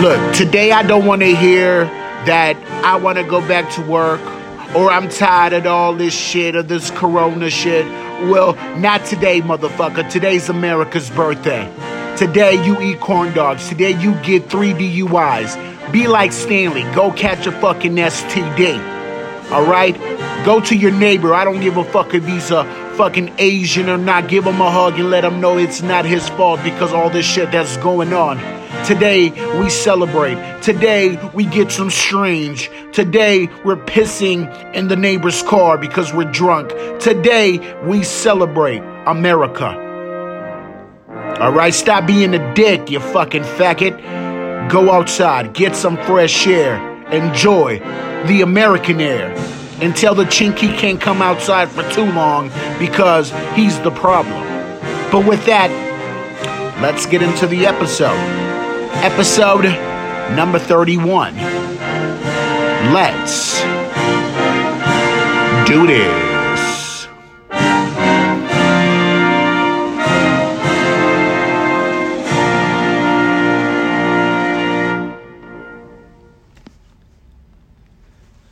Look, today I don't want to hear that I want to go back to work or I'm tired of all this shit or this corona shit. Well, not today, motherfucker. Today's America's birthday. Today you eat corn dogs. Today you get three DUIs. Be like Stanley. Go catch a fucking STD. All right? Go to your neighbor. I don't give a fuck if he's a fucking Asian or not. Give him a hug and let him know it's not his fault because all this shit that's going on. Today we celebrate. Today we get some strange. Today we're pissing in the neighbor's car because we're drunk. Today we celebrate America. All right, stop being a dick, you fucking faggot. Go outside, get some fresh air, enjoy the American air. And tell the chink he can't come outside for too long because he's the problem. But with that, let's get into the episode episode number 31. Let's do this.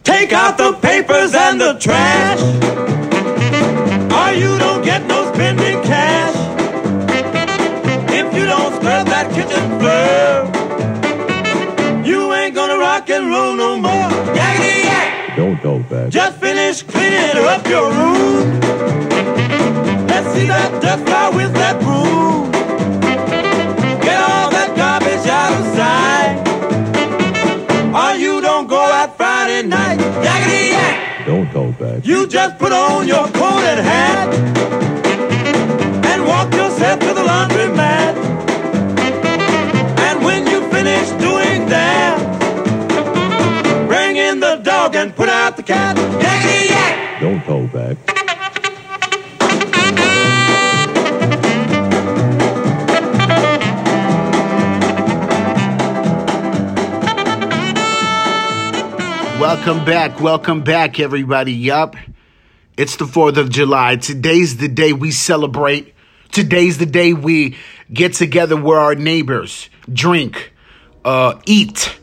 Take out the papers and the trash, or you don't get no spending cash. If you don't scrub that kitchen floor, and roll no more. Yakety yak! Don't go back. Just finish cleaning up your room. Let's see that dust fly with that broom. Get all that garbage out of sight. Or you don't go out Friday night. Yakety yak! Don't go back. You just put on your coat and hat Yakety! Don't go back. Welcome back, welcome back, everybody. Yup, it's the 4th of July. Today's the day we celebrate. Today's the day we get together with our neighbors, drink, uh, eat,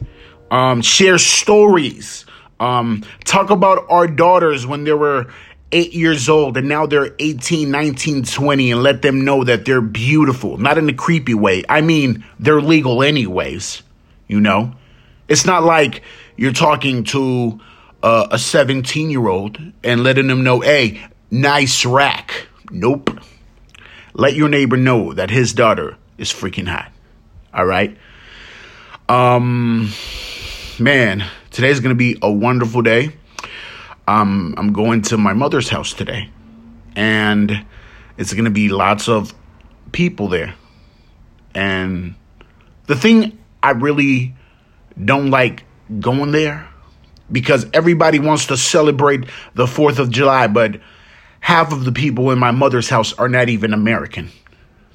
um, share stories, um, talk about our daughters when they were eight years old and now they're 18, 19, 20, and let them know that they're beautiful. Not in a creepy way. I mean, they're legal anyways, you know? It's not like you're talking to uh, a 17 year old and letting them know, hey, nice rack. Nope. Let your neighbor know that his daughter is freaking hot. All right. Um, man, today's gonna be a wonderful day. Um, I'm going to my mother's house today, and it's gonna be lots of people there. And the thing I really don't like going there because everybody wants to celebrate the 4th of July, but half of the people in my mother's house are not even American.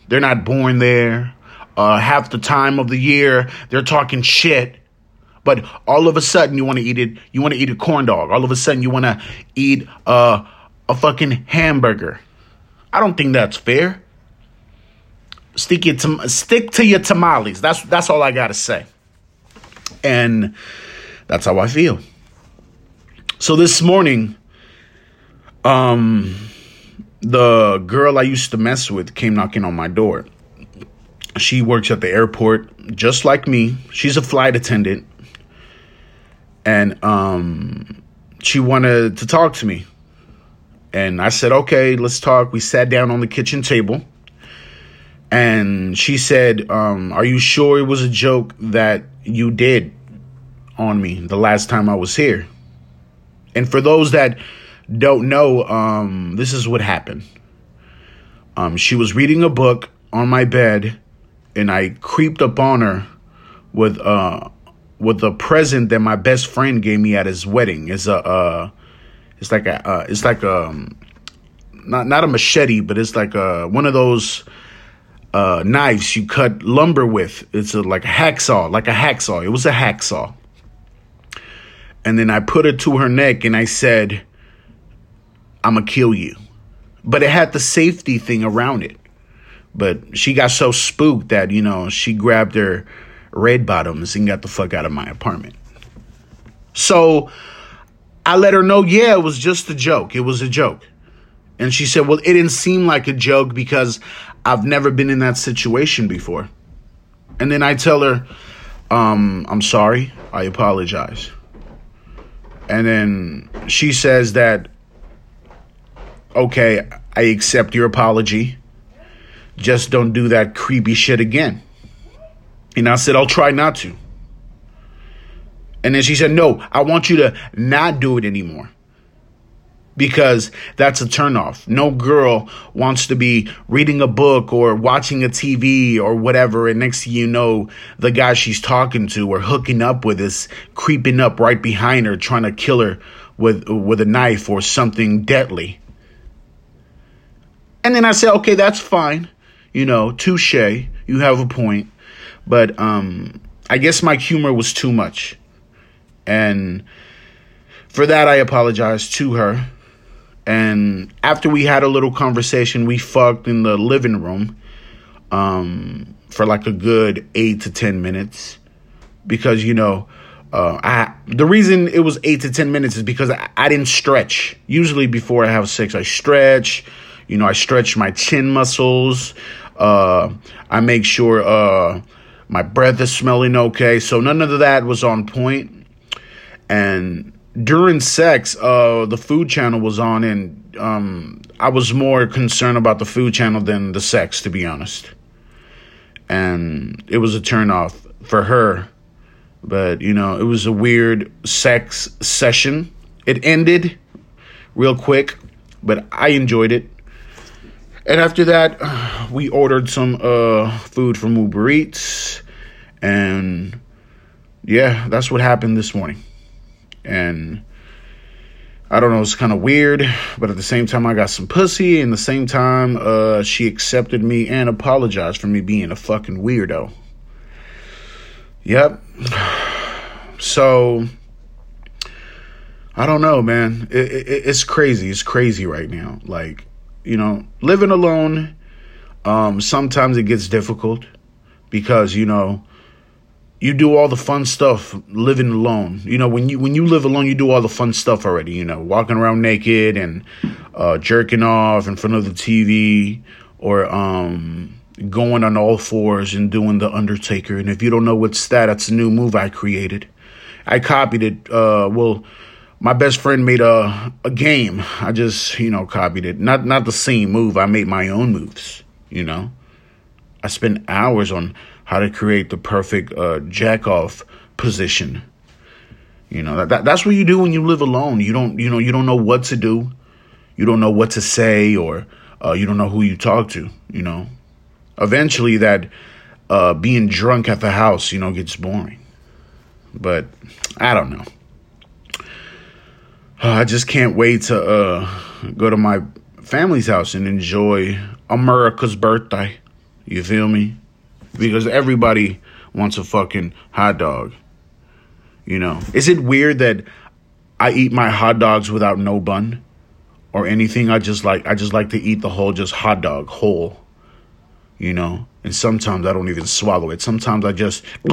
They're not born there. Uh, half the time of the year, they're talking shit. But all of a sudden, you want to eat it. You want to eat a corn dog. All of a sudden, you want to eat uh, a fucking hamburger. I don't think that's fair. Stick your tam- stick to your tamales. That's that's all I gotta say. And that's how I feel. So this morning, um, the girl I used to mess with came knocking on my door. She works at the airport, just like me. She's a flight attendant, and um, she wanted to talk to me. And I said, "Okay, let's talk." We sat down on the kitchen table, and she said, um, "Are you sure it was a joke that you did on me the last time I was here?" And for those that don't know, um, this is what happened. Um, she was reading a book on my bed, and I creeped up on her with uh with a present that my best friend gave me at his wedding. It's a uh, it's like a uh, it's like a um, not not a machete, but it's like a one of those uh, knives you cut lumber with. It's a, like a hacksaw, like a hacksaw. It was a hacksaw. And then I put it to her neck and I said, I'm to kill you. But it had the safety thing around it. But she got so spooked that, you know, she grabbed her red bottoms and got the fuck out of my apartment. So I let her know, yeah, it was just a joke. It was a joke. And she said, well, it didn't seem like a joke because I've never been in that situation before. And then I tell her, um, I'm sorry. I apologize. And then she says that, okay, I accept your apology. Just don't do that creepy shit again. And I said, I'll try not to. And then she said, No, I want you to not do it anymore. Because that's a turnoff. No girl wants to be reading a book or watching a TV or whatever, and next thing you know, the guy she's talking to or hooking up with is creeping up right behind her, trying to kill her with with a knife or something deadly. And then I said, okay, that's fine. You know, touche. You have a point. But um, I guess my humor was too much. And for that, I apologize to her. And after we had a little conversation, we fucked in the living room um, for like a good eight to 10 minutes. Because, you know, uh, I the reason it was eight to 10 minutes is because I, I didn't stretch. Usually, before I have sex, I stretch. You know, I stretch my chin muscles. Uh, I make sure uh, my breath is smelling okay. So none of that was on point. And during sex, uh, the food channel was on, and um, I was more concerned about the food channel than the sex, to be honest. And it was a turnoff for her. But, you know, it was a weird sex session. It ended real quick, but I enjoyed it. And after that, we ordered some uh, food from Uber Eats. And yeah, that's what happened this morning. And I don't know, it's kind of weird, but at the same time, I got some pussy. And the same time, uh, she accepted me and apologized for me being a fucking weirdo. Yep. So I don't know, man. It, it, it's crazy. It's crazy right now. Like, you know, living alone. Um, sometimes it gets difficult because you know you do all the fun stuff living alone. You know, when you when you live alone, you do all the fun stuff already. You know, walking around naked and uh, jerking off in front of the TV, or um, going on all fours and doing the Undertaker. And if you don't know what's that, that's a new move I created. I copied it. Uh, well, my best friend made a a game. I just you know copied it. Not not the same move. I made my own moves. You know, I spent hours on how to create the perfect uh, jack off position. You know that, that that's what you do when you live alone. You don't you know you don't know what to do. You don't know what to say or uh, you don't know who you talk to. You know, eventually that uh, being drunk at the house you know gets boring. But I don't know. I just can't wait to uh, go to my family's house and enjoy America's birthday. You feel me? Because everybody wants a fucking hot dog. You know, is it weird that I eat my hot dogs without no bun or anything? I just like I just like to eat the whole just hot dog whole. You know, and sometimes I don't even swallow it. Sometimes I just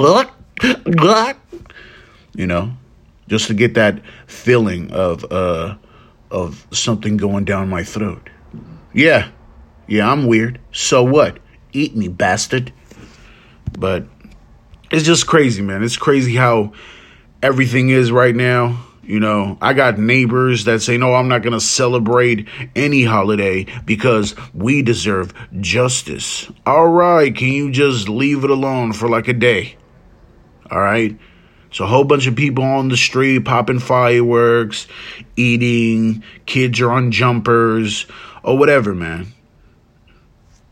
you know, just to get that feeling of uh of something going down my throat. Yeah. Yeah, I'm weird. So what? Eat me, bastard. But it's just crazy, man. It's crazy how everything is right now. You know, I got neighbors that say, no, I'm not going to celebrate any holiday because we deserve justice. All right, can you just leave it alone for like a day? All right. So a whole bunch of people on the street popping fireworks, eating, kids are on jumpers, or whatever, man.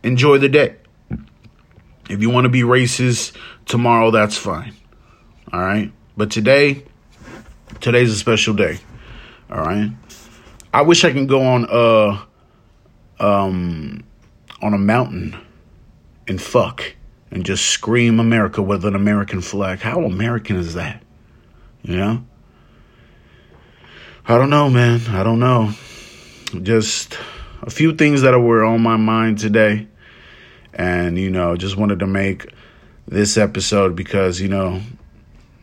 Enjoy the day. If you want to be racist tomorrow, that's fine. All right. But today, today's a special day. All right. I wish I can go on uh um on a mountain and fuck and just scream America with an American flag. How American is that? You know? I don't know, man. I don't know. Just a few things that were on my mind today. And, you know, just wanted to make this episode because, you know,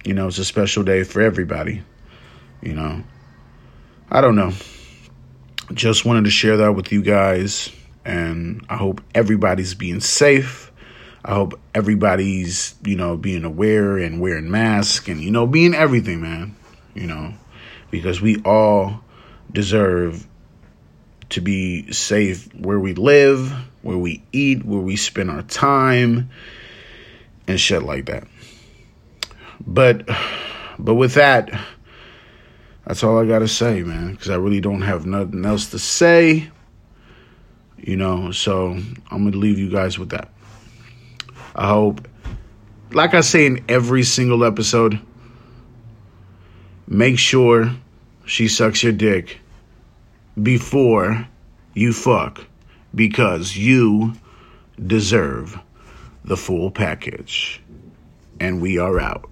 you know, it's a special day for everybody. You know, I don't know. Just wanted to share that with you guys, and I hope everybody's being safe. I hope everybody's, you know, being aware and wearing masks and, you know, being everything, man. You know, because we all deserve to be safe where we live, where we eat, where we spend our time, and shit like that. But, but with that, that's all I gotta say, man. Because I really don't have nothing else to say. You know, so I'm gonna leave you guys with that. I hope, like I say in every single episode, make sure she sucks your dick before you fuck because you deserve the full package. And we are out.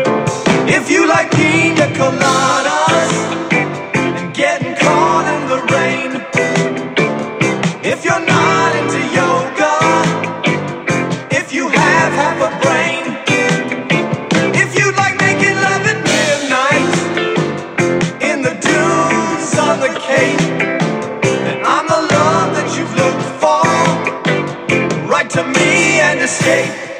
If you like pina coladas and getting caught in the rain, if you're not into yoga, if you have half a brain, if you like making love at midnight in the dunes on the cape, then I'm the love that you've looked for. Write to me and escape.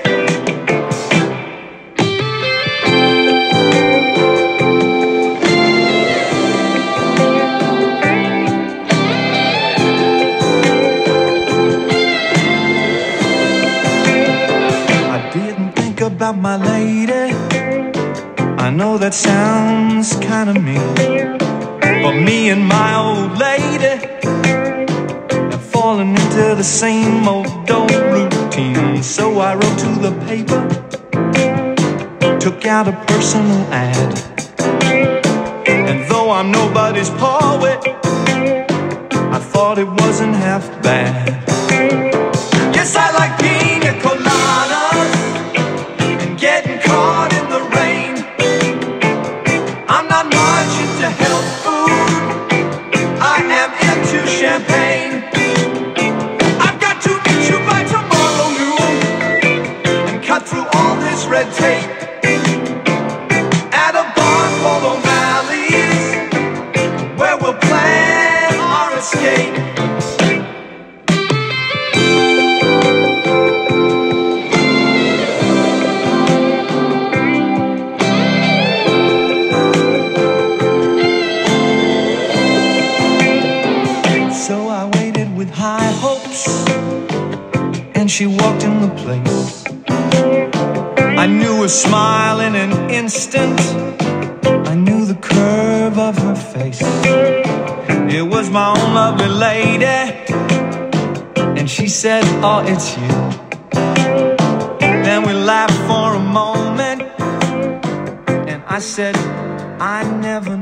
But me and my old lady have fallen into the same old old routine. So I wrote to the paper, took out a personal ad. And though I'm nobody's poet, I thought it wasn't half bad. Yes, I like pina coladas instant, I knew the curve of her face. It was my own lovely lady, and she said, Oh, it's you. Then we laughed for a moment, and I said, I never